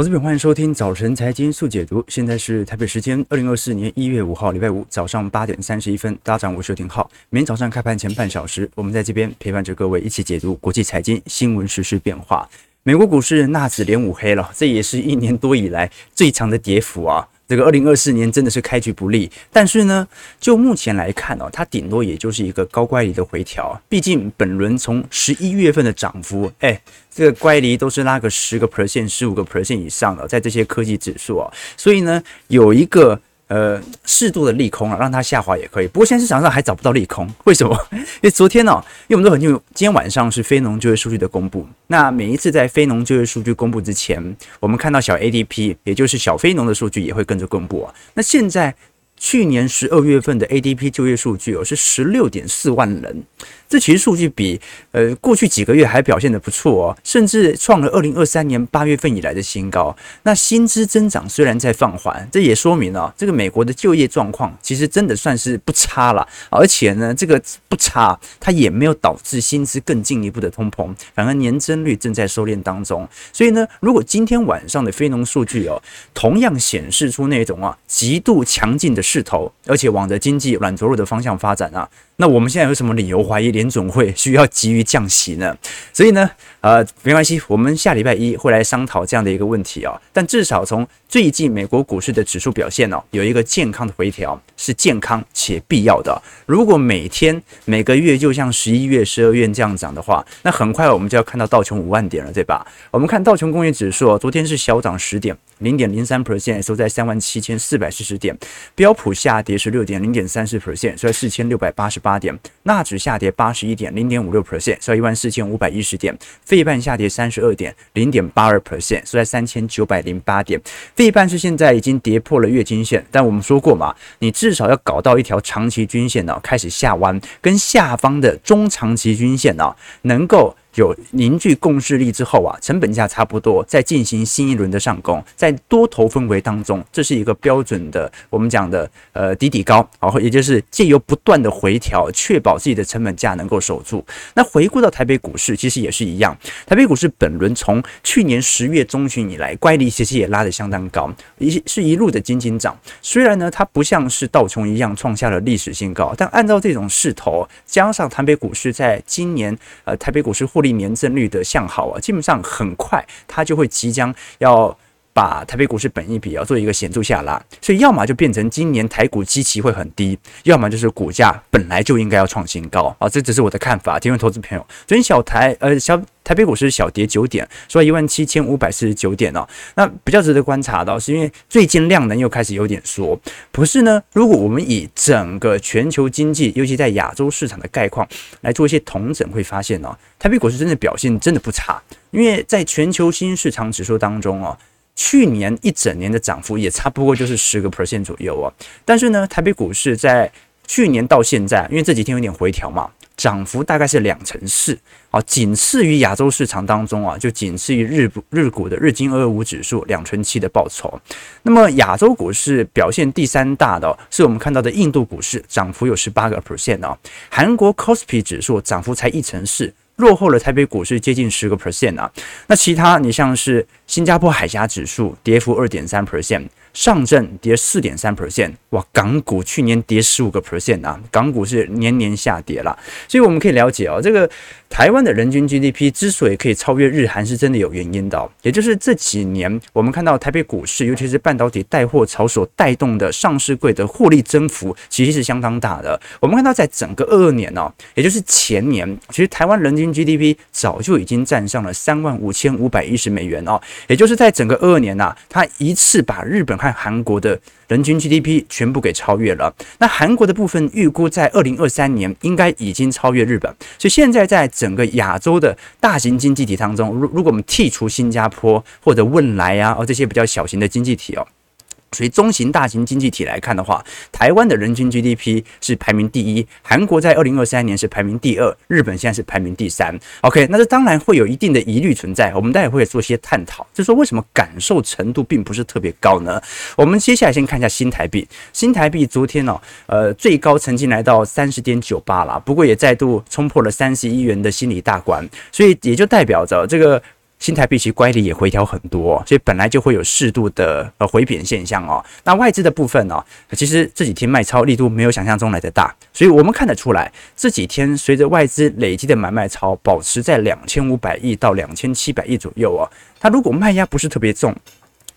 我是本，欢迎收听早晨财经速解读。现在是台北时间二零二四年一月五号，礼拜五早上八点三十一分。大家早上，我是廷浩。每天早上开盘前半小时，我们在这边陪伴着各位一起解读国际财经新闻实、时变化。美国股市纳指连五黑了，这也是一年多以来最强的跌幅啊。这个二零二四年真的是开局不利，但是呢，就目前来看哦，它顶多也就是一个高乖离的回调。毕竟本轮从十一月份的涨幅，哎，这个乖离都是拉个十个 percent、十五个 percent 以上的，在这些科技指数啊，所以呢，有一个。呃，适度的利空啊，让它下滑也可以。不过现在市场上还找不到利空，为什么？因为昨天呢、哦，因为我们都很清楚，今天晚上是非农就业数据的公布。那每一次在非农就业数据公布之前，我们看到小 ADP，也就是小非农的数据也会跟着公布啊。那现在去年十二月份的 ADP 就业数据哦，是十六点四万人。这其实数据比呃过去几个月还表现得不错哦，甚至创了二零二三年八月份以来的新高。那薪资增长虽然在放缓，这也说明了、这个美国的就业状况其实真的算是不差了。而且呢，这个不差，它也没有导致薪资更进一步的通膨，反而年增率正在收敛当中。所以呢，如果今天晚上的非农数据哦，同样显示出那种啊极度强劲的势头，而且往着经济软着陆的方向发展啊。那我们现在有什么理由怀疑联总会需要急于降息呢？所以呢，呃，没关系，我们下礼拜一会来商讨这样的一个问题啊、哦。但至少从最近美国股市的指数表现哦，有一个健康的回调，是健康且必要的。如果每天每个月就像十一月、十二月这样涨的话，那很快我们就要看到道琼五万点了，对吧？我们看道琼工业指数，昨天是小涨十点。零点零三 percent，收在三万七千四百四十点。标普下跌十六点零点三四 percent，收在四千六百八十八点。纳指下跌八十一点零点五六 percent，收一万四千五百一十点。费半下跌三十二点零点八二 percent，是在三千九百零八点。费半是现在已经跌破了月均线，但我们说过嘛，你至少要搞到一条长期均线呢，开始下弯，跟下方的中长期均线呢，能够。有凝聚共识力之后啊，成本价差不多，再进行新一轮的上攻，在多头氛围当中，这是一个标准的我们讲的呃底底高，然后也就是借由不断的回调，确保自己的成本价能够守住。那回顾到台北股市，其实也是一样，台北股市本轮从去年十月中旬以来，乖离其实也拉得相当高，一是一路的金金涨。虽然呢，它不像是道琼一样创下了历史新高，但按照这种势头，加上台北股市在今年呃台北股市或利年增率的向好啊，基本上很快它就会即将要把台北股市本益比要做一个显著下拉，所以要么就变成今年台股基期会很低，要么就是股价本来就应该要创新高啊，这只是我的看法。提问投资朋友，昨天小台呃小台北股市小跌九点，收一万七千五百四十九点哦。那比较值得观察到，是因为最近量能又开始有点缩。不是呢，如果我们以整个全球经济，尤其在亚洲市场的概况来做一些统整，会发现哦，台北股市真的表现真的不差，因为在全球新市场指数当中哦。去年一整年的涨幅也差不多就是十个 percent 左右啊，但是呢，台北股市在去年到现在，因为这几天有点回调嘛，涨幅大概是两成四，啊，仅次于亚洲市场当中啊，就仅次于日日股的日经二二五指数两成七的报酬。那么亚洲股市表现第三大的是我们看到的印度股市，涨幅有十八个 percent 啊，韩国 Kospi 指数涨幅才一成四。落后了台北股市接近十个 percent 啊，那其他你像是新加坡海峡指数跌幅二点三 percent。上证跌四点三 percent，哇，港股去年跌十五个 percent 啊，港股是年年下跌了，所以我们可以了解哦，这个台湾的人均 GDP 之所以可以超越日韩，是真的有原因的哦，也就是这几年我们看到台北股市，尤其是半导体带货潮所带动的上市柜的获利增幅，其实是相当大的。我们看到在整个二二年哦，也就是前年，其实台湾人均 GDP 早就已经站上了三万五千五百一十美元哦，也就是在整个二二年呐，它一次把日本和韩国的人均 GDP 全部给超越了。那韩国的部分预估在二零二三年应该已经超越日本。所以现在在整个亚洲的大型经济体当中，如如果我们剔除新加坡或者汶莱啊，哦这些比较小型的经济体哦。所以中型、大型经济体来看的话，台湾的人均 GDP 是排名第一，韩国在二零二三年是排名第二，日本现在是排名第三。OK，那这当然会有一定的疑虑存在，我们待会会做些探讨，就说为什么感受程度并不是特别高呢？我们接下来先看一下新台币，新台币昨天哦，呃，最高曾经来到三十点九八了，不过也再度冲破了三十一元的心理大关，所以也就代表着这个。新台币其实乖离也回调很多，所以本来就会有适度的呃回贬现象哦。那外资的部分呢，其实这几天卖超力度没有想象中来的大，所以我们看得出来，这几天随着外资累积的买卖超保持在两千五百亿到两千七百亿左右哦，它如果卖压不是特别重，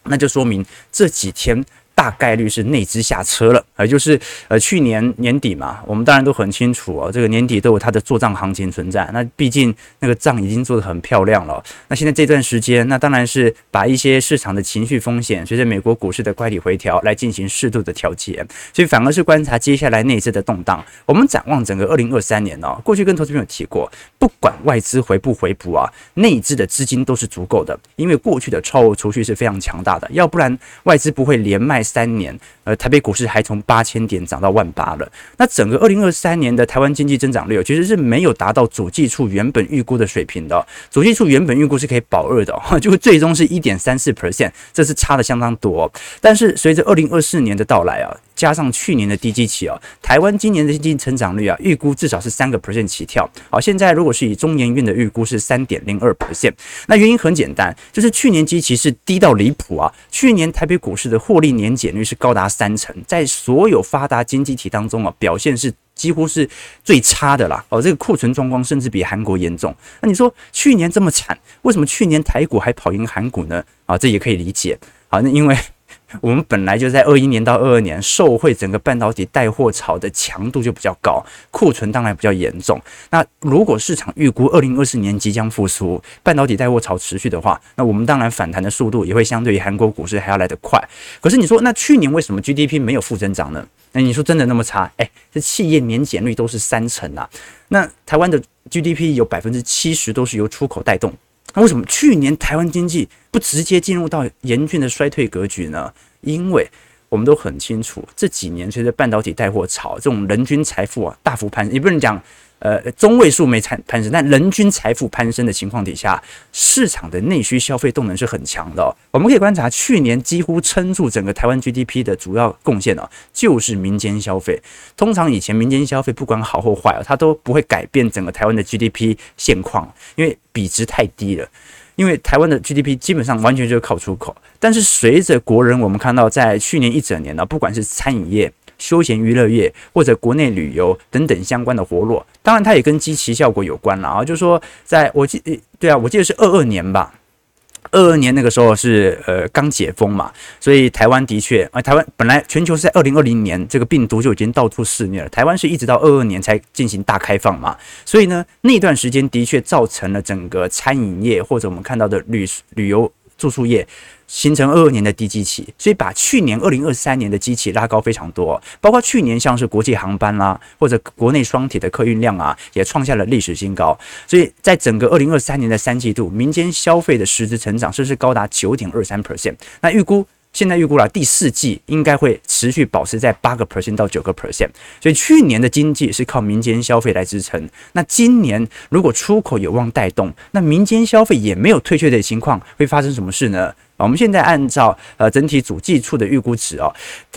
那就说明这几天。大概率是内资下车了，也就是呃去年年底嘛，我们当然都很清楚哦，这个年底都有它的做账行情存在。那毕竟那个账已经做得很漂亮了。那现在这段时间，那当然是把一些市场的情绪风险，随着美国股市的乖离回调来进行适度的调节，所以反而是观察接下来内资的动荡。我们展望整个二零二三年哦，过去跟投资朋友提过，不管外资回不回补啊，内资的资金都是足够的，因为过去的超额储蓄是非常强大的，要不然外资不会连卖。三年，呃，台北股市还从八千点涨到万八了。那整个二零二三年的台湾经济增长率，其实是没有达到主计处原本预估的水平的。主计处原本预估是可以保二的，就最终是一点三四 percent，这是差的相当多。但是随着二零二四年的到来啊。加上去年的低基期哦，台湾今年的经济成长率啊，预估至少是三个 percent 起跳。好，现在如果是以中研院的预估是三点零二 percent，那原因很简单，就是去年基期是低到离谱啊。去年台北股市的获利年减率是高达三成，在所有发达经济体当中啊，表现是几乎是最差的啦。哦，这个库存状况甚至比韩国严重。那你说去年这么惨，为什么去年台股还跑赢韩股呢？啊，这也可以理解。好，那因为。我们本来就在二一年到二二年受惠整个半导体带货潮的强度就比较高，库存当然比较严重。那如果市场预估二零二四年即将复苏，半导体带货潮持续的话，那我们当然反弹的速度也会相对于韩国股市还要来得快。可是你说，那去年为什么 GDP 没有负增长呢？那你说真的那么差？哎，这企业年减率都是三成啊。那台湾的 GDP 有百分之七十都是由出口带动。那为什么去年台湾经济不直接进入到严峻的衰退格局呢？因为我们都很清楚，这几年随着半导体带货潮，这种人均财富啊大幅攀升，也不能讲。呃，中位数没攀攀升，但人均财富攀升的情况底下，市场的内需消费动能是很强的。我们可以观察，去年几乎撑住整个台湾 GDP 的主要贡献哦，就是民间消费。通常以前民间消费不管好或坏啊，它都不会改变整个台湾的 GDP 现况，因为比值太低了。因为台湾的 GDP 基本上完全就是靠出口。但是随着国人，我们看到在去年一整年呢，不管是餐饮业，休闲娱乐业或者国内旅游等等相关的活络，当然它也跟机器效果有关了啊。就是说，在我记，对啊，我记得是二二年吧，二二年那个时候是呃刚解封嘛，所以台湾的确啊，台湾本来全球是在二零二零年这个病毒就已经到处肆虐了，台湾是一直到二二年才进行大开放嘛，所以呢，那段时间的确造成了整个餐饮业或者我们看到的旅旅游住宿业。形成二二年的低基期，所以把去年二零二三年的基期拉高非常多，包括去年像是国际航班啦、或者国内双铁的客运量啊，也创下了历史新高。所以在整个二零二三年的三季度，民间消费的实质成长甚至高达九点二三 percent。那预估现在预估了第四季应该会持续保持在八个 percent 到九个 percent。所以去年的经济是靠民间消费来支撑。那今年如果出口有望带动，那民间消费也没有退却的情况，会发生什么事呢？我们现在按照呃整体主计处的预估值哦，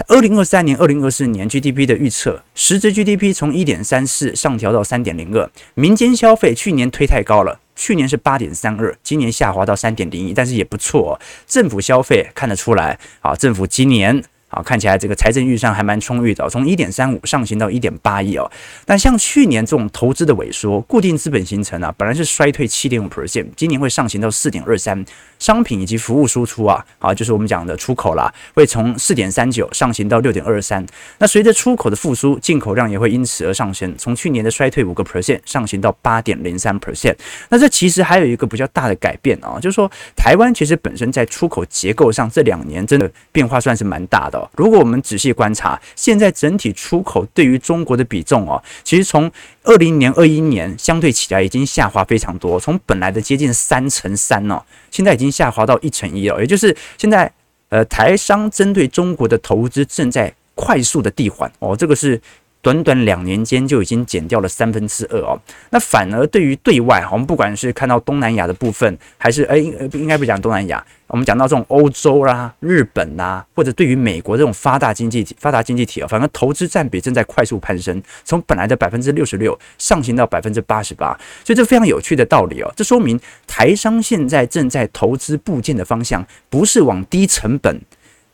二零二三年、二零二四年 GDP 的预测，实质 GDP 从一点三四上调到三点零二。民间消费去年推太高了，去年是八点三二，今年下滑到三点零一，但是也不错哦。政府消费看得出来啊，政府今年。好，看起来这个财政预算还蛮充裕的，从一点三五上行到一点八亿哦。但像去年这种投资的萎缩，固定资本形成啊，本来是衰退七点五 percent，今年会上行到四点二三。商品以及服务输出啊，啊，就是我们讲的出口啦，会从四点三九上行到六点二三。那随着出口的复苏，进口量也会因此而上升，从去年的衰退五个 percent 上行到八点零三 percent。那这其实还有一个比较大的改变啊，就是说台湾其实本身在出口结构上这两年真的变化算是蛮大的。如果我们仔细观察，现在整体出口对于中国的比重哦，其实从二零年、二一年相对起来已经下滑非常多，从本来的接近三成三哦，现在已经下滑到一成一了。也就是现在呃，台商针对中国的投资正在快速的递缓哦，这个是。短短两年间就已经减掉了三分之二哦。那反而对于对外，我们不管是看到东南亚的部分，还是哎，应该不讲东南亚，我们讲到这种欧洲啦、日本啦，或者对于美国这种发达经济体、发达经济体啊，反而投资占比正在快速攀升，从本来的百分之六十六上行到百分之八十八。所以这非常有趣的道理哦，这说明台商现在正在投资部件的方向，不是往低成本、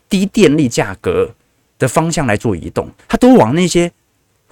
低电力价格的方向来做移动，它都往那些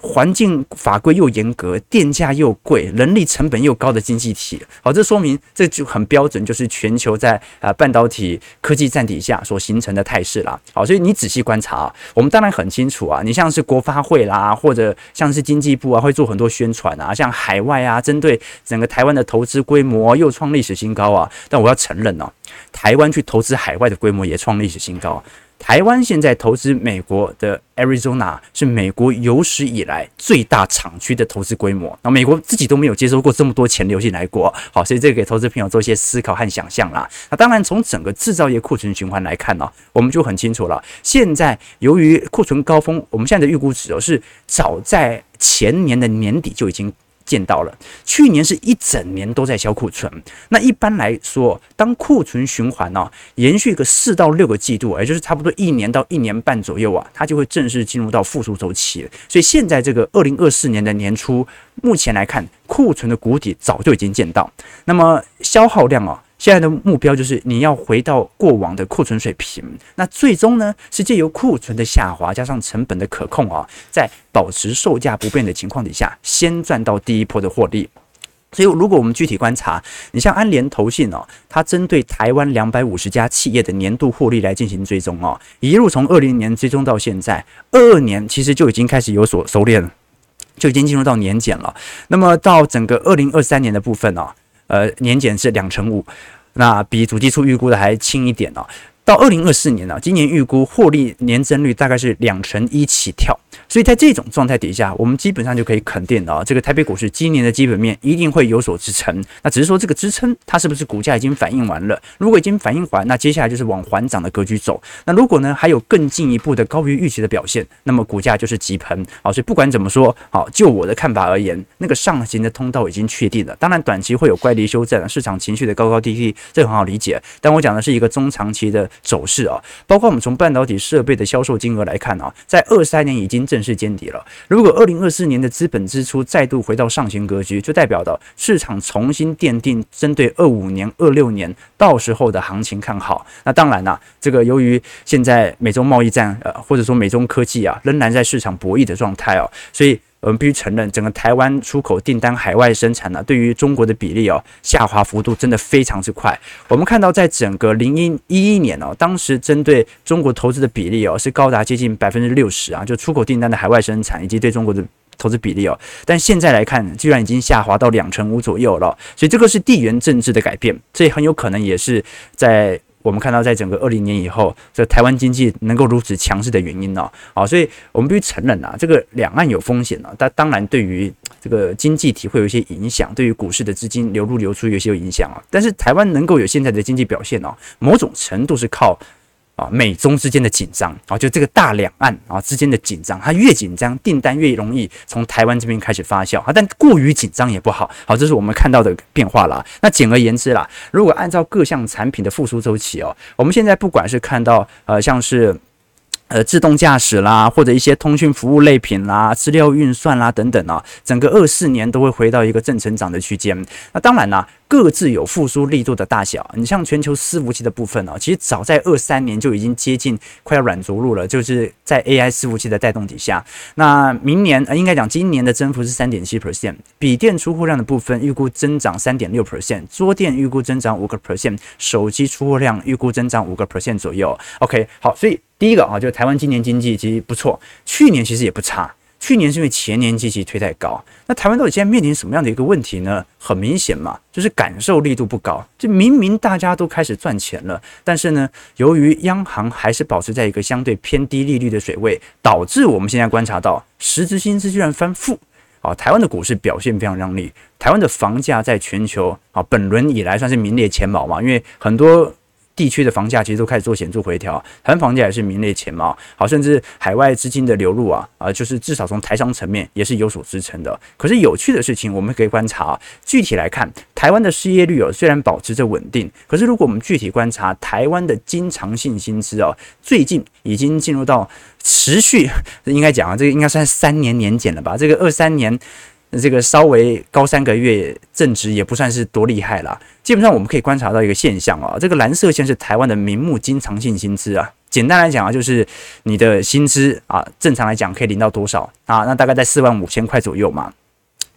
环境法规又严格、电价又贵、人力成本又高的经济体。好，这说明这就很标准，就是全球在啊半导体科技战底下所形成的态势啦。好，所以你仔细观察啊，我们当然很清楚啊，你像是国发会啦，或者像是经济部啊，会做很多宣传啊，像海外啊，针对整个台湾的投资规模又创历史新高啊。但我要承认哦，台湾去投资海外的规模也创历史新高。台湾现在投资美国的 Arizona 是美国有史以来最大厂区的投资规模，那美国自己都没有接收过这么多钱流进来过。好，所以这个给投资朋友做一些思考和想象啦。那当然，从整个制造业库存循环来看呢，我们就很清楚了。现在由于库存高峰，我们现在的预估值哦是早在前年的年底就已经。见到了，去年是一整年都在销库存。那一般来说，当库存循环呢、延续个四到六个季度，也就是差不多一年到一年半左右啊，它就会正式进入到复苏周期。所以现在这个二零二四年的年初，目前来看，库存的谷底早就已经见到。那么消耗量啊。现在的目标就是你要回到过往的库存水平，那最终呢是借由库存的下滑加上成本的可控啊，在保持售价不变的情况底下，先赚到第一波的获利。所以如果我们具体观察，你像安联投信哦，它针对台湾两百五十家企业的年度获利来进行追踪哦，一路从二零年追踪到现在，二二年其实就已经开始有所收敛了，就已经进入到年检了。那么到整个二零二三年的部分哦。呃，年减是两成五，那比主计处预估的还轻一点哦。到二零二四年呢，今年预估获利年增率大概是两成一起跳，所以在这种状态底下，我们基本上就可以肯定啊，这个台北股市今年的基本面一定会有所支撑。那只是说这个支撑它是不是股价已经反应完了？如果已经反应完，那接下来就是往缓涨的格局走。那如果呢还有更进一步的高于预期的表现，那么股价就是急喷。啊，所以不管怎么说，好，就我的看法而言，那个上行的通道已经确定了。当然短期会有乖离修正，市场情绪的高高低低，这很好理解。但我讲的是一个中长期的。走势啊，包括我们从半导体设备的销售金额来看啊，在二三年已经正式见底了。如果二零二四年的资本支出再度回到上行格局，就代表的市场重新奠定针对二五年、二六年到时候的行情看好。那当然啦，这个由于现在美中贸易战呃，或者说美中科技啊，仍然在市场博弈的状态哦，所以。我们必须承认，整个台湾出口订单海外生产呢，对于中国的比例哦，下滑幅度真的非常之快。我们看到，在整个零一一一年哦，当时针对中国投资的比例哦，是高达接近百分之六十啊，就出口订单的海外生产以及对中国的投资比例哦。但现在来看，居然已经下滑到两成五左右了，所以这个是地缘政治的改变，这很有可能也是在。我们看到，在整个二零年以后，这台湾经济能够如此强势的原因呢？好，所以我们必须承认啊，这个两岸有风险呢。但当然，对于这个经济体会有一些影响，对于股市的资金流入流出有些有影响啊。但是台湾能够有现在的经济表现呢，某种程度是靠。啊，美中之间的紧张啊，就这个大两岸啊之间的紧张，它越紧张，订单越容易从台湾这边开始发酵啊。但过于紧张也不好，好，这是我们看到的变化啦。那简而言之啦，如果按照各项产品的复苏周期哦，我们现在不管是看到呃，像是。呃，自动驾驶啦，或者一些通讯服务类品啦，资料运算啦等等啊，整个二四年都会回到一个正成长的区间。那当然啦，各自有复苏力度的大小。你像全球伺服器的部分呢，其实早在二三年就已经接近快要软着陆了，就是在 AI 伺服器的带动底下。那明年呃，应该讲今年的增幅是三点七 percent，笔电出货量的部分预估增长三点六 percent，桌电预估增长五个 percent，手机出货量预估增长五个 percent 左右。OK，好，所以。第一个啊，就台湾今年经济其实不错，去年其实也不差。去年是因为前年积极推太高。那台湾到底现在面临什么样的一个问题呢？很明显嘛，就是感受力度不高。就明明大家都开始赚钱了，但是呢，由于央行还是保持在一个相对偏低利率的水位，导致我们现在观察到实质薪资居然翻负啊！台湾的股市表现非常亮丽，台湾的房价在全球啊本轮以来算是名列前茅嘛，因为很多。地区的房价其实都开始做显著回调，台湾房价也是名列前茅。好，甚至海外资金的流入啊啊，就是至少从台商层面也是有所支撑的。可是有趣的事情，我们可以观察啊，具体来看，台湾的失业率哦虽然保持着稳定，可是如果我们具体观察台湾的经常性薪资哦，最近已经进入到持续，应该讲啊，这个应该算三年年减了吧？这个二三年。这个稍微高三个月正值也不算是多厉害啦。基本上我们可以观察到一个现象啊，这个蓝色线是台湾的名目经常性薪资啊。简单来讲啊，就是你的薪资啊，正常来讲可以领到多少啊？那大概在四万五千块左右嘛。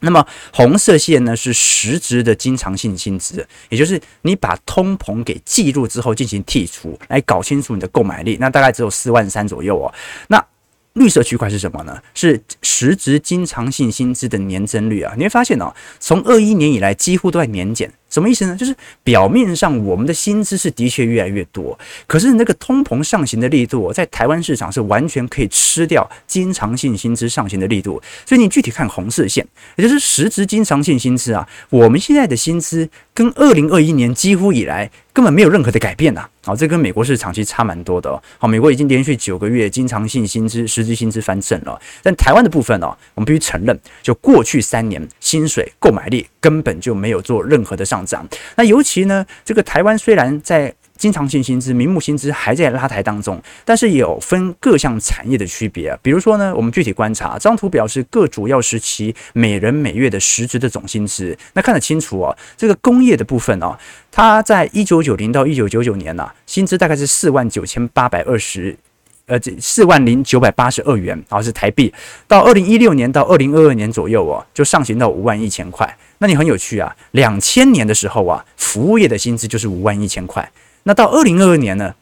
那么红色线呢是实质的经常性薪资，也就是你把通膨给计入之后进行剔除，来搞清楚你的购买力。那大概只有四万三左右哦。那绿色区块是什么呢？是实值经常性薪资的年增率啊！你会发现哦，从二一年以来几乎都在年减。什么意思呢？就是表面上我们的薪资是的确越来越多，可是那个通膨上行的力度，在台湾市场是完全可以吃掉经常性薪资上行的力度。所以你具体看红色线，也就是实质经常性薪资啊，我们现在的薪资跟二零二一年几乎以来根本没有任何的改变呐。好，这跟美国市场其实差蛮多的。好，美国已经连续九个月经常性薪资、实质薪资翻正了，但台湾的部分哦，我们必须承认，就过去三年薪水购买力根本就没有做任何的上涨。那尤其呢，这个台湾虽然在经常性薪资、名目薪资还在拉抬当中，但是也有分各项产业的区别。比如说呢，我们具体观察，这张图表示各主要时期每人每月的实质的总薪资。那看得清楚哦，这个工业的部分哦，它在一九九零到一九九九年呢、薪资大概是四万九千八百二十。呃，这四万零九百八十二元，然后是台币。到二零一六年到二零二二年左右哦，就上行到五万一千块。那你很有趣啊，两千年的时候啊，服务业的薪资就是五万一千块。那到二零二二年呢？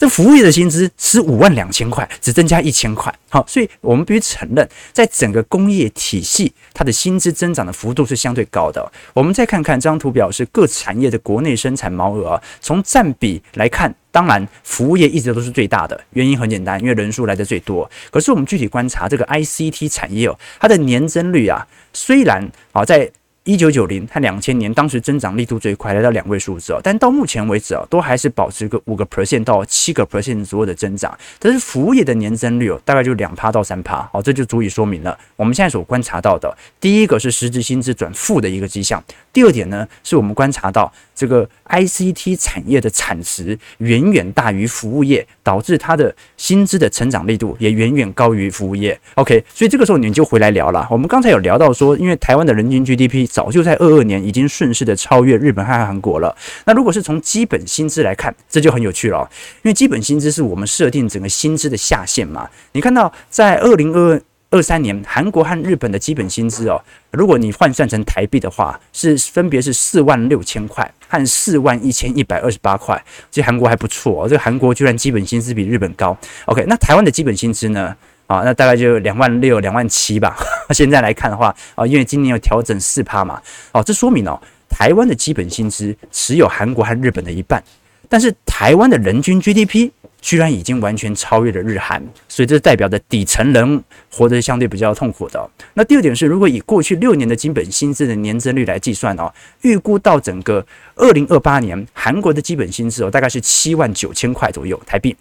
这服务业的薪资是五万两千块，只增加一千块。好，所以我们必须承认，在整个工业体系，它的薪资增长的幅度是相对高的。我们再看看这张图表，是各产业的国内生产毛额。从占比来看，当然服务业一直都是最大的，原因很简单，因为人数来的最多。可是我们具体观察这个 ICT 产业哦，它的年增率啊，虽然啊在。一九九零和两千年，当时增长力度最快，来到两位数字哦。但到目前为止啊，都还是保持个五个 percent 到七个 percent 左右的增长。但是服务业的年增率哦，大概就两趴到三趴。哦，这就足以说明了我们现在所观察到的，第一个是实质薪资转负的一个迹象。第二点呢，是我们观察到这个 ICT 产业的产值远远大于服务业，导致它的薪资的成长力度也远远高于服务业。OK，所以这个时候你就回来聊了。我们刚才有聊到说，因为台湾的人均 GDP 早就在二二年已经顺势的超越日本和韩国了。那如果是从基本薪资来看，这就很有趣了，因为基本薪资是我们设定整个薪资的下限嘛。你看到在二零二二三年，韩国和日本的基本薪资哦，如果你换算成台币的话，是分别是四万六千块和四万一千一百二十八块。这韩国还不错哦，这韩国居然基本薪资比日本高。OK，那台湾的基本薪资呢？啊，那大概就两万六、两万七吧。现在来看的话，啊，因为今年有调整四趴嘛，哦，这说明哦，台湾的基本薪资持有韩国和日本的一半，但是台湾的人均 GDP。居然已经完全超越了日韩，所以这代表着底层人活得相对比较痛苦的。那第二点是，如果以过去六年的基本薪资的年增率来计算哦，预估到整个二零二八年，韩国的基本薪资哦大概是七万九千块左右台币。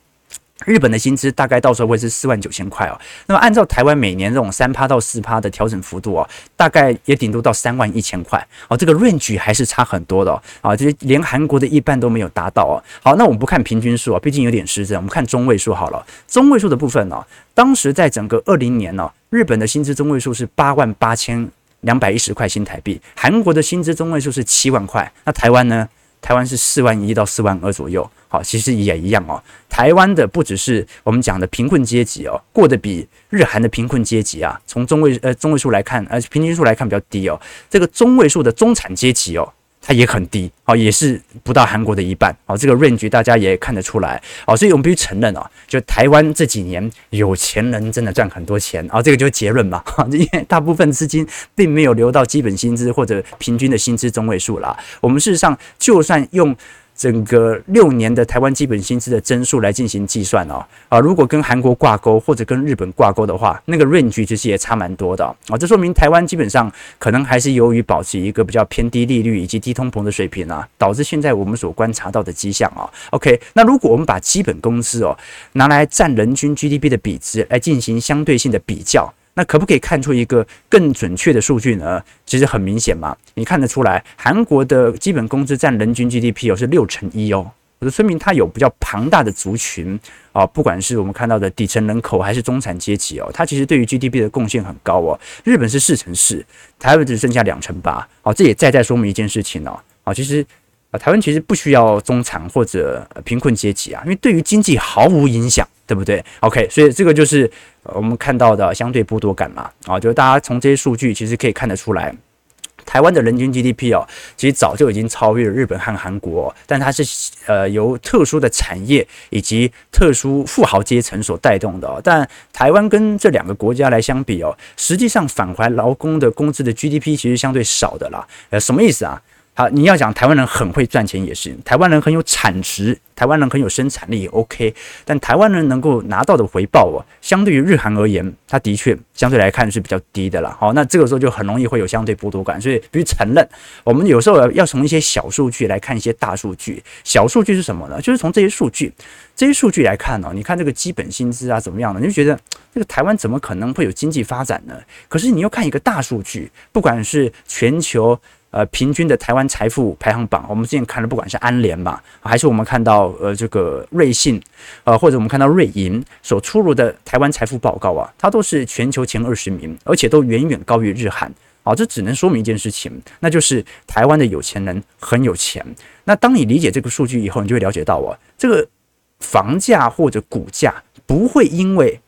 日本的薪资大概到时候会是四万九千块哦，那么按照台湾每年这种三趴到四趴的调整幅度哦，大概也顶多到三万一千块哦，这个 range 还是差很多的哦，啊，就是连韩国的一半都没有达到哦。好，那我们不看平均数啊，毕竟有点失真，我们看中位数好了。中位数的部分呢，当时在整个二零年呢，日本的薪资中位数是八万八千两百一十块新台币，韩国的薪资中位数是七万块，那台湾呢？台湾是四万一到四万二左右，好，其实也一样哦。台湾的不只是我们讲的贫困阶级哦，过得比日韩的贫困阶级啊，从中位呃中位数来看，呃平均数来看比较低哦。这个中位数的中产阶级哦。它也很低，啊，也是不到韩国的一半，啊，这个 range 大家也看得出来，啊，所以我们必须承认啊，就台湾这几年有钱人真的赚很多钱，啊，这个就是结论嘛，因为大部分资金并没有流到基本薪资或者平均的薪资中位数啦。我们事实上就算用整个六年的台湾基本薪资的增速来进行计算哦，啊，如果跟韩国挂钩或者跟日本挂钩的话，那个 range 其实也差蛮多的啊。这说明台湾基本上可能还是由于保持一个比较偏低利率以及低通膨的水平啊，导致现在我们所观察到的迹象啊。OK，那如果我们把基本工资哦拿来占人均 GDP 的比值来进行相对性的比较。那可不可以看出一个更准确的数据呢？其实很明显嘛，你看得出来，韩国的基本工资占人均 GDP 哦是六成一哦，这说明它有比较庞大的族群啊，不管是我们看到的底层人口还是中产阶级哦，它其实对于 GDP 的贡献很高哦。日本是四成四，台湾只剩下两成八，哦，这也再再说明一件事情哦，啊，其实啊，台湾其实不需要中产或者贫困阶级啊，因为对于经济毫无影响。对不对？OK，所以这个就是我们看到的相对剥夺感嘛。啊，就是大家从这些数据其实可以看得出来，台湾的人均 GDP 哦，其实早就已经超越了日本和韩国，但它是呃由特殊的产业以及特殊富豪阶层所带动的。但台湾跟这两个国家来相比哦，实际上返还劳工的工资的 GDP 其实相对少的啦。呃，什么意思啊？好，你要讲台湾人很会赚钱也是，台湾人很有产值，台湾人很有生产力 OK，但台湾人能够拿到的回报哦，相对于日韩而言，它的确相对来看是比较低的啦。好，那这个时候就很容易会有相对剥夺感，所以必须承认，我们有时候要从一些小数据来看一些大数据。小数据是什么呢？就是从这些数据，这些数据来看哦，你看这个基本薪资啊怎么样呢？你就觉得这个台湾怎么可能会有经济发展呢？可是你又看一个大数据，不管是全球。呃，平均的台湾财富排行榜，我们之前看的，不管是安联嘛，还是我们看到呃这个瑞信，呃或者我们看到瑞银所出炉的台湾财富报告啊，它都是全球前二十名，而且都远远高于日韩。啊，这只能说明一件事情，那就是台湾的有钱人很有钱。那当你理解这个数据以后，你就会了解到啊，这个房价或者股价不会因为。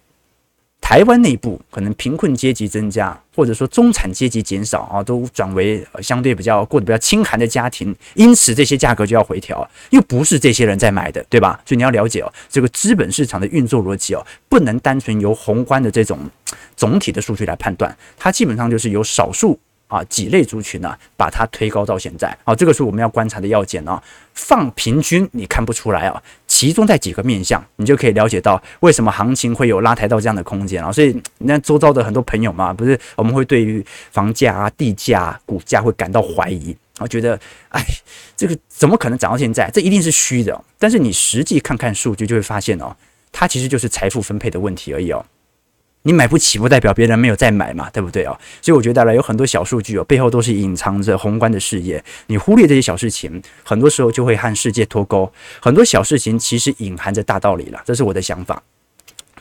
台湾内部可能贫困阶级增加，或者说中产阶级减少啊，都转为相对比较过得比较清寒的家庭，因此这些价格就要回调，又不是这些人在买的，对吧？所以你要了解哦，这个资本市场的运作逻辑哦，不能单纯由宏观的这种总体的数据来判断，它基本上就是由少数。啊，几类族群呢、把它推高到现在，啊，这个是我们要观察的要件啊。放平均你看不出来啊，集中在几个面向，你就可以了解到为什么行情会有拉抬到这样的空间啊。所以，你看周遭的很多朋友嘛，不是我们会对于房价啊、地价、啊、股价会感到怀疑，我觉得，哎，这个怎么可能涨到现在？这一定是虚的。但是你实际看看数据，就会发现哦，它其实就是财富分配的问题而已哦。你买不起不代表别人没有在买嘛，对不对哦？所以我觉得来有很多小数据哦，背后都是隐藏着宏观的事业。你忽略这些小事情，很多时候就会和世界脱钩。很多小事情其实隐含着大道理了，这是我的想法。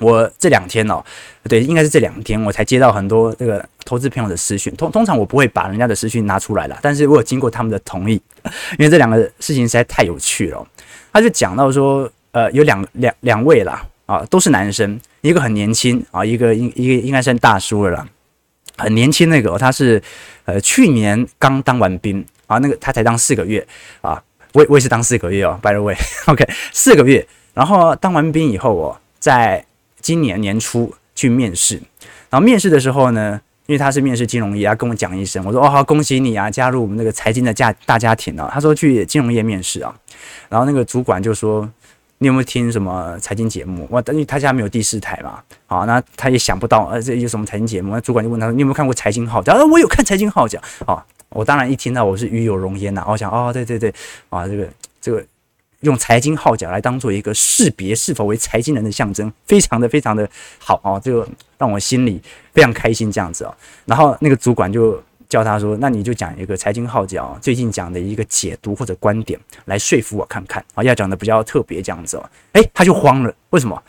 我这两天哦，对，应该是这两天我才接到很多这个投资朋友的私讯。通通常我不会把人家的私讯拿出来了，但是我有经过他们的同意，因为这两个事情实在太有趣了。他就讲到说，呃，有两两两位啦。啊，都是男生，一个很年轻啊，一个应一个应该算大叔了啦，很年轻那个，他是呃去年刚当完兵啊，那个他才当四个月啊，我我也是当四个月哦，by the way，OK，四个月，然后当完兵以后哦，在今年年初去面试，然后面试的时候呢，因为他是面试金融业，他跟我讲一声，我说哦好，恭喜你啊，加入我们那个财经的家大家庭啊，他说去金融业面试啊，然后那个主管就说。你有没有听什么财经节目？哇，等于他家没有第四台嘛，好，那他也想不到，呃，这有什么财经节目？那主管就问他说：“你有没有看过财经号角？”啊，我有看财经号角。好，我当然一听到我是与有荣焉呐，我想，哦，对对对，啊，这个这个用财经号角来当做一个识别是否为财经人的象征，非常的非常的好啊，这个让我心里非常开心这样子啊。然后那个主管就。叫他说，那你就讲一个财经号角最近讲的一个解读或者观点来说服我看看啊，要讲的比较特别这样子哦。诶，他就慌了，为什么？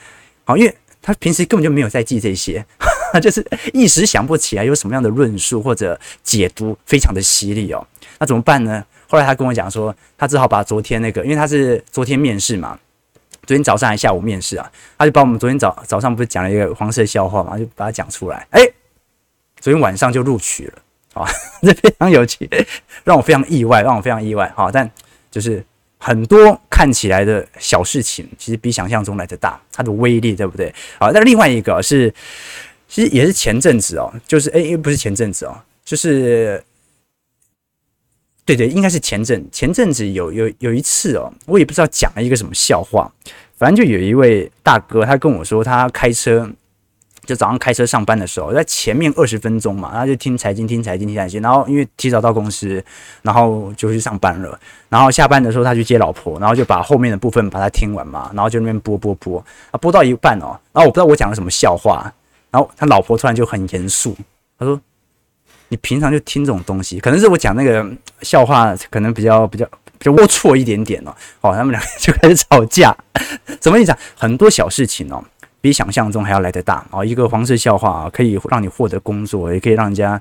好，因为他平时根本就没有在记这些，就是一时想不起来有什么样的论述或者解读非常的犀利哦。那怎么办呢？后来他跟我讲说，他只好把昨天那个，因为他是昨天面试嘛，昨天早上还下午面试啊，他就把我们昨天早早上不是讲了一个黄色笑话嘛，就把它讲出来。诶，昨天晚上就录取了。啊，这非常有趣，让我非常意外，让我非常意外。好，但就是很多看起来的小事情，其实比想象中来的大，它的威力，对不对？好，那另外一个是，其实也是前阵子哦，就是哎，不是前阵子哦，就是。对对，应该是前阵前阵子有有有一次哦，我也不知道讲了一个什么笑话，反正就有一位大哥，他跟我说他开车。就早上开车上班的时候，在前面二十分钟嘛，然后就听财经，听财经，听财经，然后因为提早到公司，然后就去上班了。然后下班的时候，他去接老婆，然后就把后面的部分把它听完嘛，然后就那边播播播啊，播到一半哦，然后我不知道我讲了什么笑话，然后他老婆突然就很严肃，他说：“你平常就听这种东西，可能是我讲那个笑话可能比较比较比较龌龊一点点哦。”哦，他们两个就开始吵架，怎么你讲很多小事情哦。比想象中还要来得大啊！一个黄色笑话啊，可以让你获得工作，也可以让人家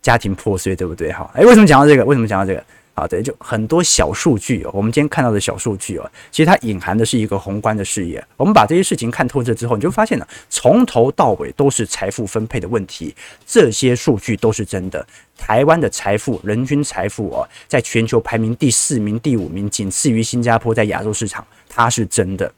家庭破碎，对不对？哈，诶，为什么讲到这个？为什么讲到这个？好的，就很多小数据哦。我们今天看到的小数据哦，其实它隐含的是一个宏观的视野。我们把这些事情看透彻之后，你就发现了，从头到尾都是财富分配的问题。这些数据都是真的。台湾的财富，人均财富哦，在全球排名第四名、第五名，仅次于新加坡，在亚洲市场，它是真的。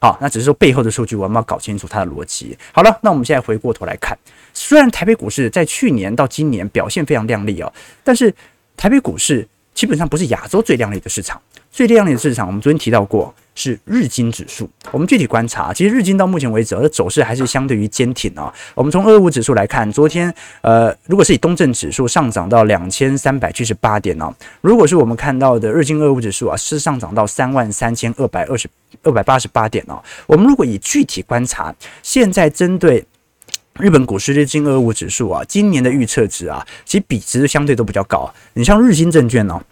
好，那只是说背后的数据，我们要搞清楚它的逻辑。好了，那我们现在回过头来看，虽然台北股市在去年到今年表现非常亮丽哦，但是台北股市基本上不是亚洲最亮丽的市场。最亮丽的市场，我们昨天提到过是日经指数。我们具体观察，其实日经到目前为止的走势还是相对于坚挺啊。我们从二五指数来看，昨天呃，如果是以东证指数上涨到两千三百七十八点呢，如果是我们看到的日经二五指数啊，是上涨到三万三千二百二十二百八十八点哦。我们如果以具体观察，现在针对日本股市日经二五指数啊，今年的预测值啊，其实比值相对都比较高。你像日经证券呢？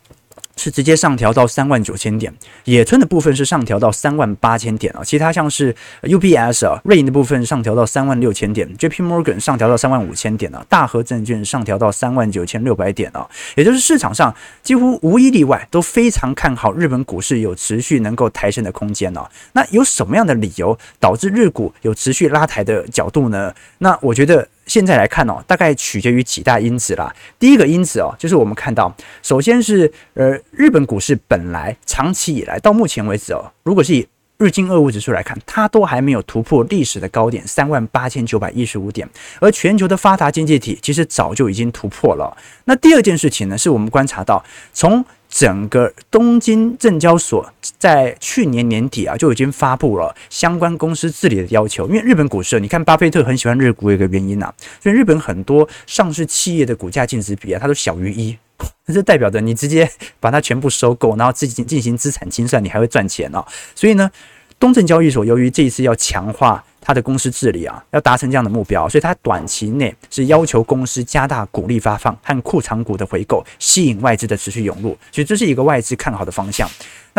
是直接上调到三万九千点，野村的部分是上调到三万八千点啊，其他像是 UBS 啊、瑞银的部分上调到三万六千点，JP Morgan 上调到三万五千点啊，大和证券上调到三万九千六百点啊，也就是市场上几乎无一例外都非常看好日本股市有持续能够抬升的空间啊。那有什么样的理由导致日股有持续拉抬的角度呢？那我觉得。现在来看哦，大概取决于几大因子啦。第一个因子哦，就是我们看到，首先是呃，日本股市本来长期以来到目前为止哦，如果是以日经二五指数来看，它都还没有突破历史的高点三万八千九百一十五点，而全球的发达经济体其实早就已经突破了。那第二件事情呢，是我们观察到从。整个东京证交所在去年年底啊就已经发布了相关公司治理的要求，因为日本股市，你看巴菲特很喜欢日股，有一个原因啊，所以日本很多上市企业的股价净值比啊，它都小于一，那 这代表着你直接把它全部收购，然后自己进行资产清算，你还会赚钱哦。所以呢，东证交易所由于这一次要强化。他的公司治理啊，要达成这样的目标，所以他短期内是要求公司加大股利发放和库藏股的回购，吸引外资的持续涌入，所以这是一个外资看好的方向。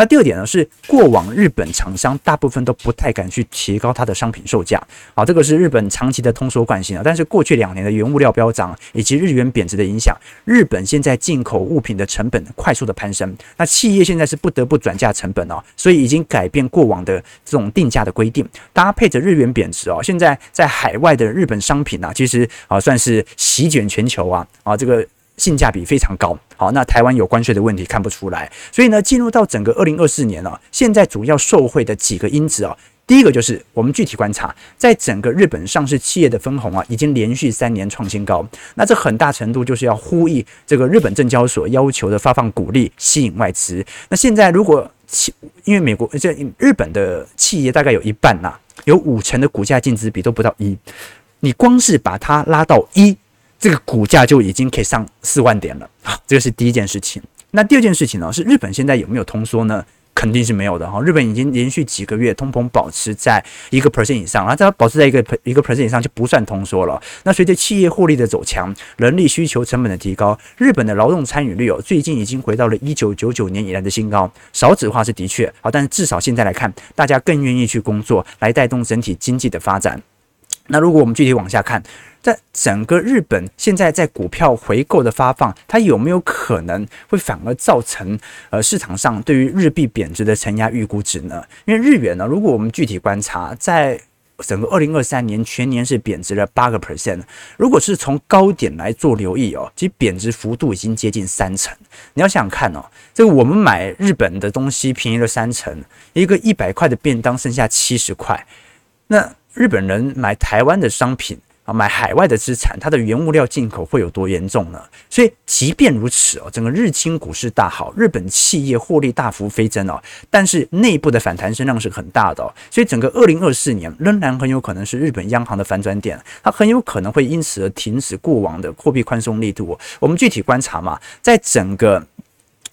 那第二点呢，是过往日本厂商大部分都不太敢去提高它的商品售价，好，这个是日本长期的通缩惯性啊。但是过去两年的原物料飙涨以及日元贬值的影响，日本现在进口物品的成本快速的攀升，那企业现在是不得不转嫁成本哦，所以已经改变过往的这种定价的规定，搭配着日元贬值哦，现在在海外的日本商品啊，其实啊算是席卷全球啊啊这个。性价比非常高，好，那台湾有关税的问题看不出来，所以呢，进入到整个二零二四年了，现在主要受惠的几个因子啊，第一个就是我们具体观察，在整个日本上市企业的分红啊，已经连续三年创新高，那这很大程度就是要呼吁这个日本证交所要求的发放股利，吸引外资。那现在如果企，因为美国这日本的企业大概有一半呐、有五成的股价净值比都不到一，你光是把它拉到一。这个股价就已经可以上四万点了，啊，这个是第一件事情。那第二件事情呢，是日本现在有没有通缩呢？肯定是没有的哈。日本已经连续几个月通膨保持在一个 percent 以上，然后只要保持在一个一个 percent 以上就不算通缩了。那随着企业获利的走强，人力需求成本的提高，日本的劳动参与率哦，最近已经回到了一九九九年以来的新高。少子化是的确好，但是至少现在来看，大家更愿意去工作，来带动整体经济的发展。那如果我们具体往下看，在整个日本现在在股票回购的发放，它有没有可能会反而造成呃市场上对于日币贬值的承压预估值呢？因为日元呢，如果我们具体观察，在整个二零二三年全年是贬值了八个 percent。如果是从高点来做留意哦，其实贬值幅度已经接近三成。你要想想看哦，这个我们买日本的东西便宜了三成，一个一百块的便当剩下七十块，那。日本人买台湾的商品买海外的资产，它的原物料进口会有多严重呢？所以即便如此哦，整个日经股市大好，日本企业获利大幅飞增哦，但是内部的反弹声浪是很大的哦，所以整个二零二四年仍然很有可能是日本央行的反转点，它很有可能会因此而停止过往的货币宽松力度。我们具体观察嘛，在整个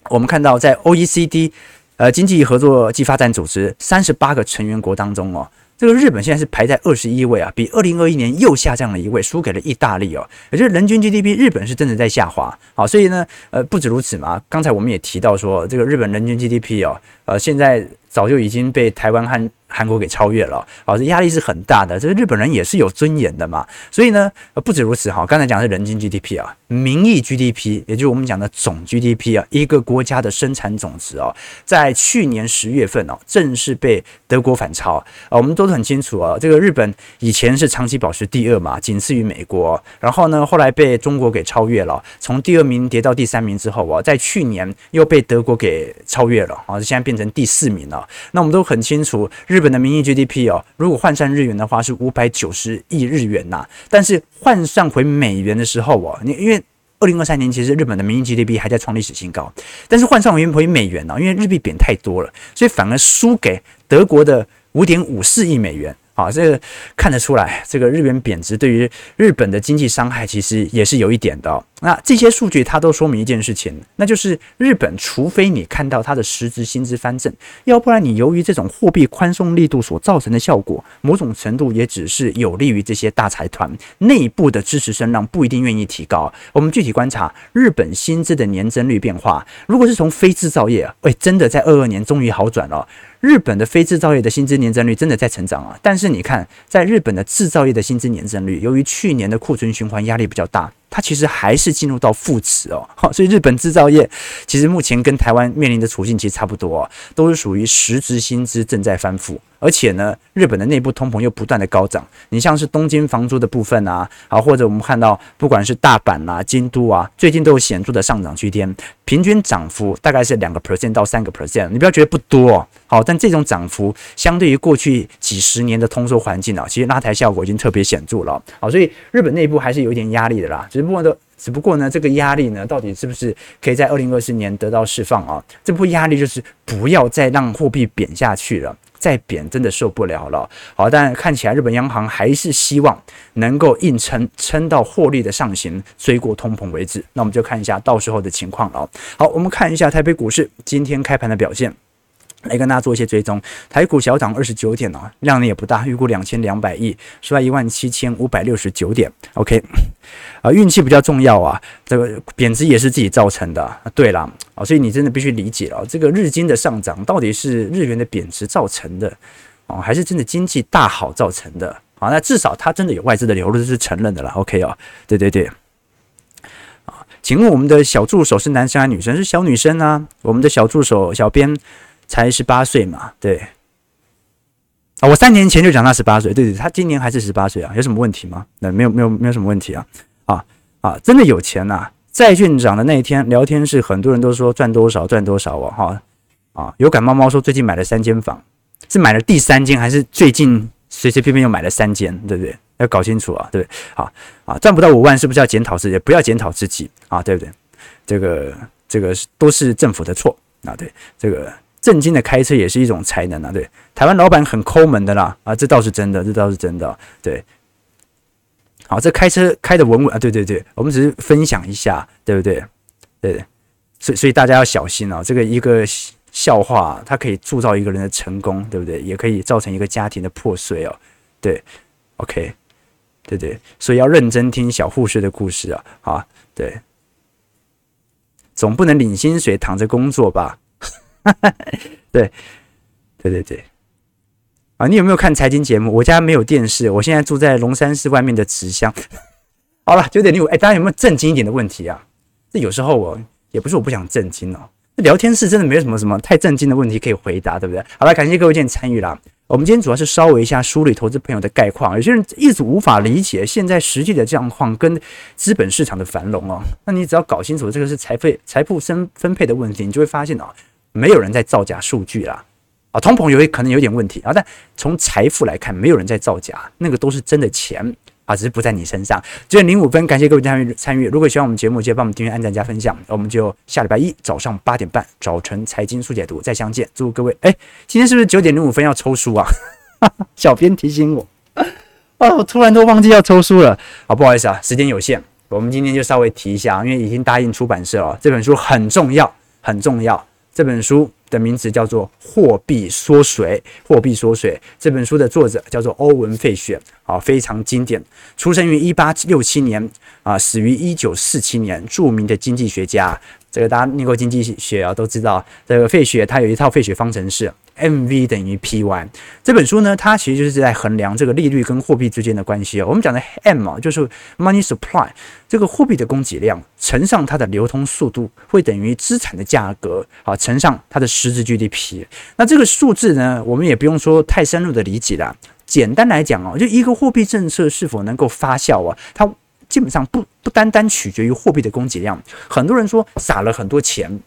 我们看到在 OECD 呃经济合作暨发展组织三十八个成员国当中哦。这个日本现在是排在二十一位啊，比二零二一年又下降了一位，输给了意大利哦。也就是人均 GDP，日本是真的在下滑。好，所以呢，呃，不止如此嘛，刚才我们也提到说，这个日本人均 GDP 哦，呃，现在早就已经被台湾和韩国给超越了，好，这压力是很大的。这日本人也是有尊严的嘛，所以呢，不止如此哈。刚才讲的是人均 GDP 啊，名义 GDP，也就是我们讲的总 GDP 啊，一个国家的生产总值哦，在去年十月份哦，正式被德国反超啊。我们都很清楚啊，这个日本以前是长期保持第二嘛，仅次于美国。然后呢，后来被中国给超越了，从第二名跌到第三名之后啊，在去年又被德国给超越了啊，现在变成第四名了。那我们都很清楚日。本的名义 GDP 哦，如果换算日元的话是五百九十亿日元呐。但是换算回美元的时候哦，你因为二零二三年其实日本的名义 GDP 还在创历史新高，但是换算回美元呢，因为日币贬太多了，所以反而输给德国的五点五四亿美元。啊，这个看得出来，这个日元贬值对于日本的经济伤害其实也是有一点的。那这些数据它都说明一件事情，那就是日本除非你看到它的实质薪资翻正，要不然你由于这种货币宽松力度所造成的效果，某种程度也只是有利于这些大财团内部的支持声浪不一定愿意提高。我们具体观察日本薪资的年增率变化，如果是从非制造业，哎，真的在二二年终于好转了。日本的非制造业的薪资年增率真的在成长啊，但是你看，在日本的制造业的薪资年增率，由于去年的库存循环压力比较大，它其实还是进入到负值哦。好，所以日本制造业其实目前跟台湾面临的处境其实差不多啊，都是属于实质薪资正在翻覆。而且呢，日本的内部通膨又不断的高涨，你像是东京房租的部分啊，好或者我们看到不管是大阪啊、京都啊，最近都有显著的上涨区间，平均涨幅大概是两个 percent 到三个 percent，你不要觉得不多哦，好，但这种涨幅相对于过去几十年的通缩环境啊，其实拉抬效果已经特别显著了，好，所以日本内部还是有一点压力的啦，只不过的，只不过呢，这个压力呢，到底是不是可以在二零二四年得到释放啊？这波压力就是不要再让货币贬下去了。再贬真的受不了了，好，但看起来日本央行还是希望能够硬撑，撑到获利的上行，追过通膨为止。那我们就看一下到时候的情况了。好，我们看一下台北股市今天开盘的表现。来跟大家做一些追踪，台股小涨二十九点哦，量呢也不大，预估两千两百亿，收在一万七千五百六十九点。OK，啊，运气比较重要啊，这个贬值也是自己造成的。对了，啊，所以你真的必须理解了，这个日经的上涨到底是日元的贬值造成的哦，还是真的经济大好造成的？好，那至少它真的有外资的流入这是承认的了。OK 哦，对对对，啊，请问我们的小助手是男生还是女生？是小女生啊，我们的小助手小编。才十八岁嘛，对啊，我三年前就讲他十八岁，对对，他今年还是十八岁啊，有什么问题吗？那没有没有没有什么问题啊，啊啊，真的有钱呐、债券涨的那一天，聊天室很多人都说赚多少赚多少哦，哈啊，有感猫猫说最近买了三间房，是买了第三间还是最近随随便便又买了三间，对不对？要搞清楚啊，对不对？好啊，赚不到五万是不是要检讨自己？不要检讨自己啊，对不对？这个这个都是政府的错啊，对这个。正经的开车也是一种才能啊，对，台湾老板很抠门的啦，啊，这倒是真的，这倒是真的，对，好，这开车开的稳稳啊，对对对，我们只是分享一下，对不对？对，所以所以大家要小心啊，这个一个笑话，它可以铸造一个人的成功，对不对？也可以造成一个家庭的破碎哦，对，OK，对对，所以要认真听小护士的故事啊，啊，对，总不能领薪水躺着工作吧？对，对对对，啊，你有没有看财经节目？我家没有电视，我现在住在龙山寺外面的纸箱。好了，九点零五，哎，大家有没有正经一点的问题啊？这有时候我也不是我不想正经哦，那聊天室真的没有什么什么太正经的问题可以回答，对不对？好了，感谢各位今天参与啦。我们今天主要是稍微一下梳理投资朋友的概况，有些人一直无法理解现在实际的状况跟资本市场的繁荣哦。那你只要搞清楚这个是财富财富分分配的问题，你就会发现哦。没有人在造假数据啦，啊，通膨有可能有点问题啊，但从财富来看，没有人在造假，那个都是真的钱啊，只是不在你身上。九点零五分，感谢各位参与参与。如果喜欢我们节目，记得帮我们订阅、按赞、加分享。我们就下礼拜一早上八点半，早晨财经速解读再相见。祝各位，哎，今天是不是九点零五分要抽书啊？小编提醒我，哦，我突然都忘记要抽书了。好，不好意思啊，时间有限，我们今天就稍微提一下，因为已经答应出版社了，这本书很重要，很重要。这本书的名字叫做《货币缩水》，货币缩水。这本书的作者叫做欧文·费雪，啊，非常经典。出生于一八六七年，啊，死于一九四七年，著名的经济学家。这个大家念过经济学啊，都知道这个费雪他有一套费雪方程式。MV 等于 PY 这本书呢，它其实就是在衡量这个利率跟货币之间的关系哦。我们讲的 M 啊，就是 Money Supply，这个货币的供给量乘上它的流通速度，会等于资产的价格啊乘上它的实质 GDP。那这个数字呢，我们也不用说太深入的理解了。简单来讲哦，就一个货币政策是否能够发酵啊，它基本上不不单单取决于货币的供给量。很多人说撒了很多钱，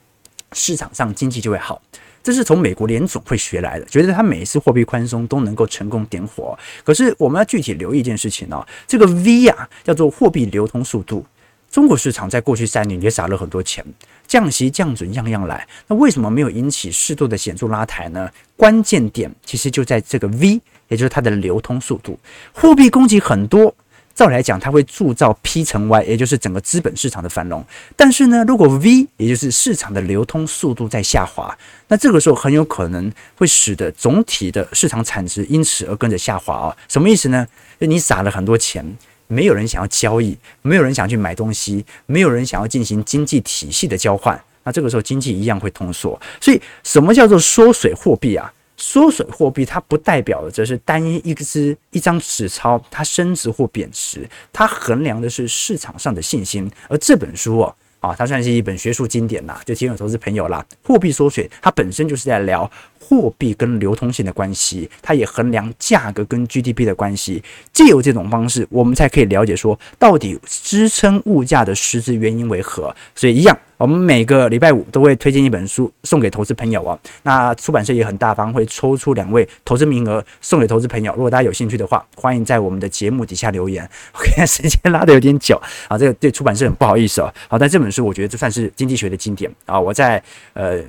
市场上经济就会好。这是从美国联总会学来的，觉得他每一次货币宽松都能够成功点火。可是我们要具体留意一件事情哦，这个 V 啊叫做货币流通速度。中国市场在过去三年也撒了很多钱，降息降准样样来，那为什么没有引起适度的显著拉抬呢？关键点其实就在这个 V，也就是它的流通速度。货币供给很多。照理来讲，它会铸造 P 乘 Y，也就是整个资本市场的繁荣。但是呢，如果 V，也就是市场的流通速度在下滑，那这个时候很有可能会使得总体的市场产值因此而跟着下滑啊。什么意思呢？就你撒了很多钱，没有人想要交易，没有人想去买东西，没有人想要进行经济体系的交换，那这个时候经济一样会通缩。所以，什么叫做缩水货币啊？缩水货币，它不代表的这是单一一支一张纸钞，它升值或贬值，它衡量的是市场上的信心。而这本书哦，啊，它算是一本学术经典啦，就提醒投资朋友啦。货币缩水，它本身就是在聊货币跟流通性的关系，它也衡量价格跟 GDP 的关系。借由这种方式，我们才可以了解说，到底支撑物价的实质原因为何。所以一样。我们每个礼拜五都会推荐一本书送给投资朋友啊，那出版社也很大方，会抽出两位投资名额送给投资朋友。如果大家有兴趣的话，欢迎在我们的节目底下留言。OK，时间拉得有点久啊，这个对出版社很不好意思哦。好，但这本书我觉得这算是经济学的经典啊，我在呃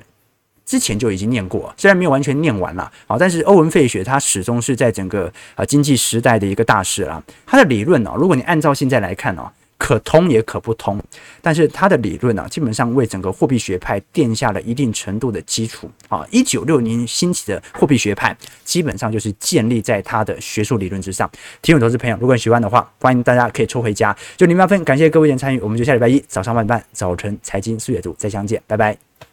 之前就已经念过，虽然没有完全念完了，好，但是欧文费雪他始终是在整个啊经济时代的一个大师啦。他的理论呢，如果你按照现在来看呢。可通也可不通，但是他的理论呢、基本上为整个货币学派奠下了一定程度的基础啊。一九六零兴起的货币学派，基本上就是建立在他的学术理论之上。听众投资朋友，如果你喜欢的话，欢迎大家可以抽回家。就零八分，感谢各位的参与，我们就下礼拜一早上八点半早晨财经速阅读再相见，拜拜。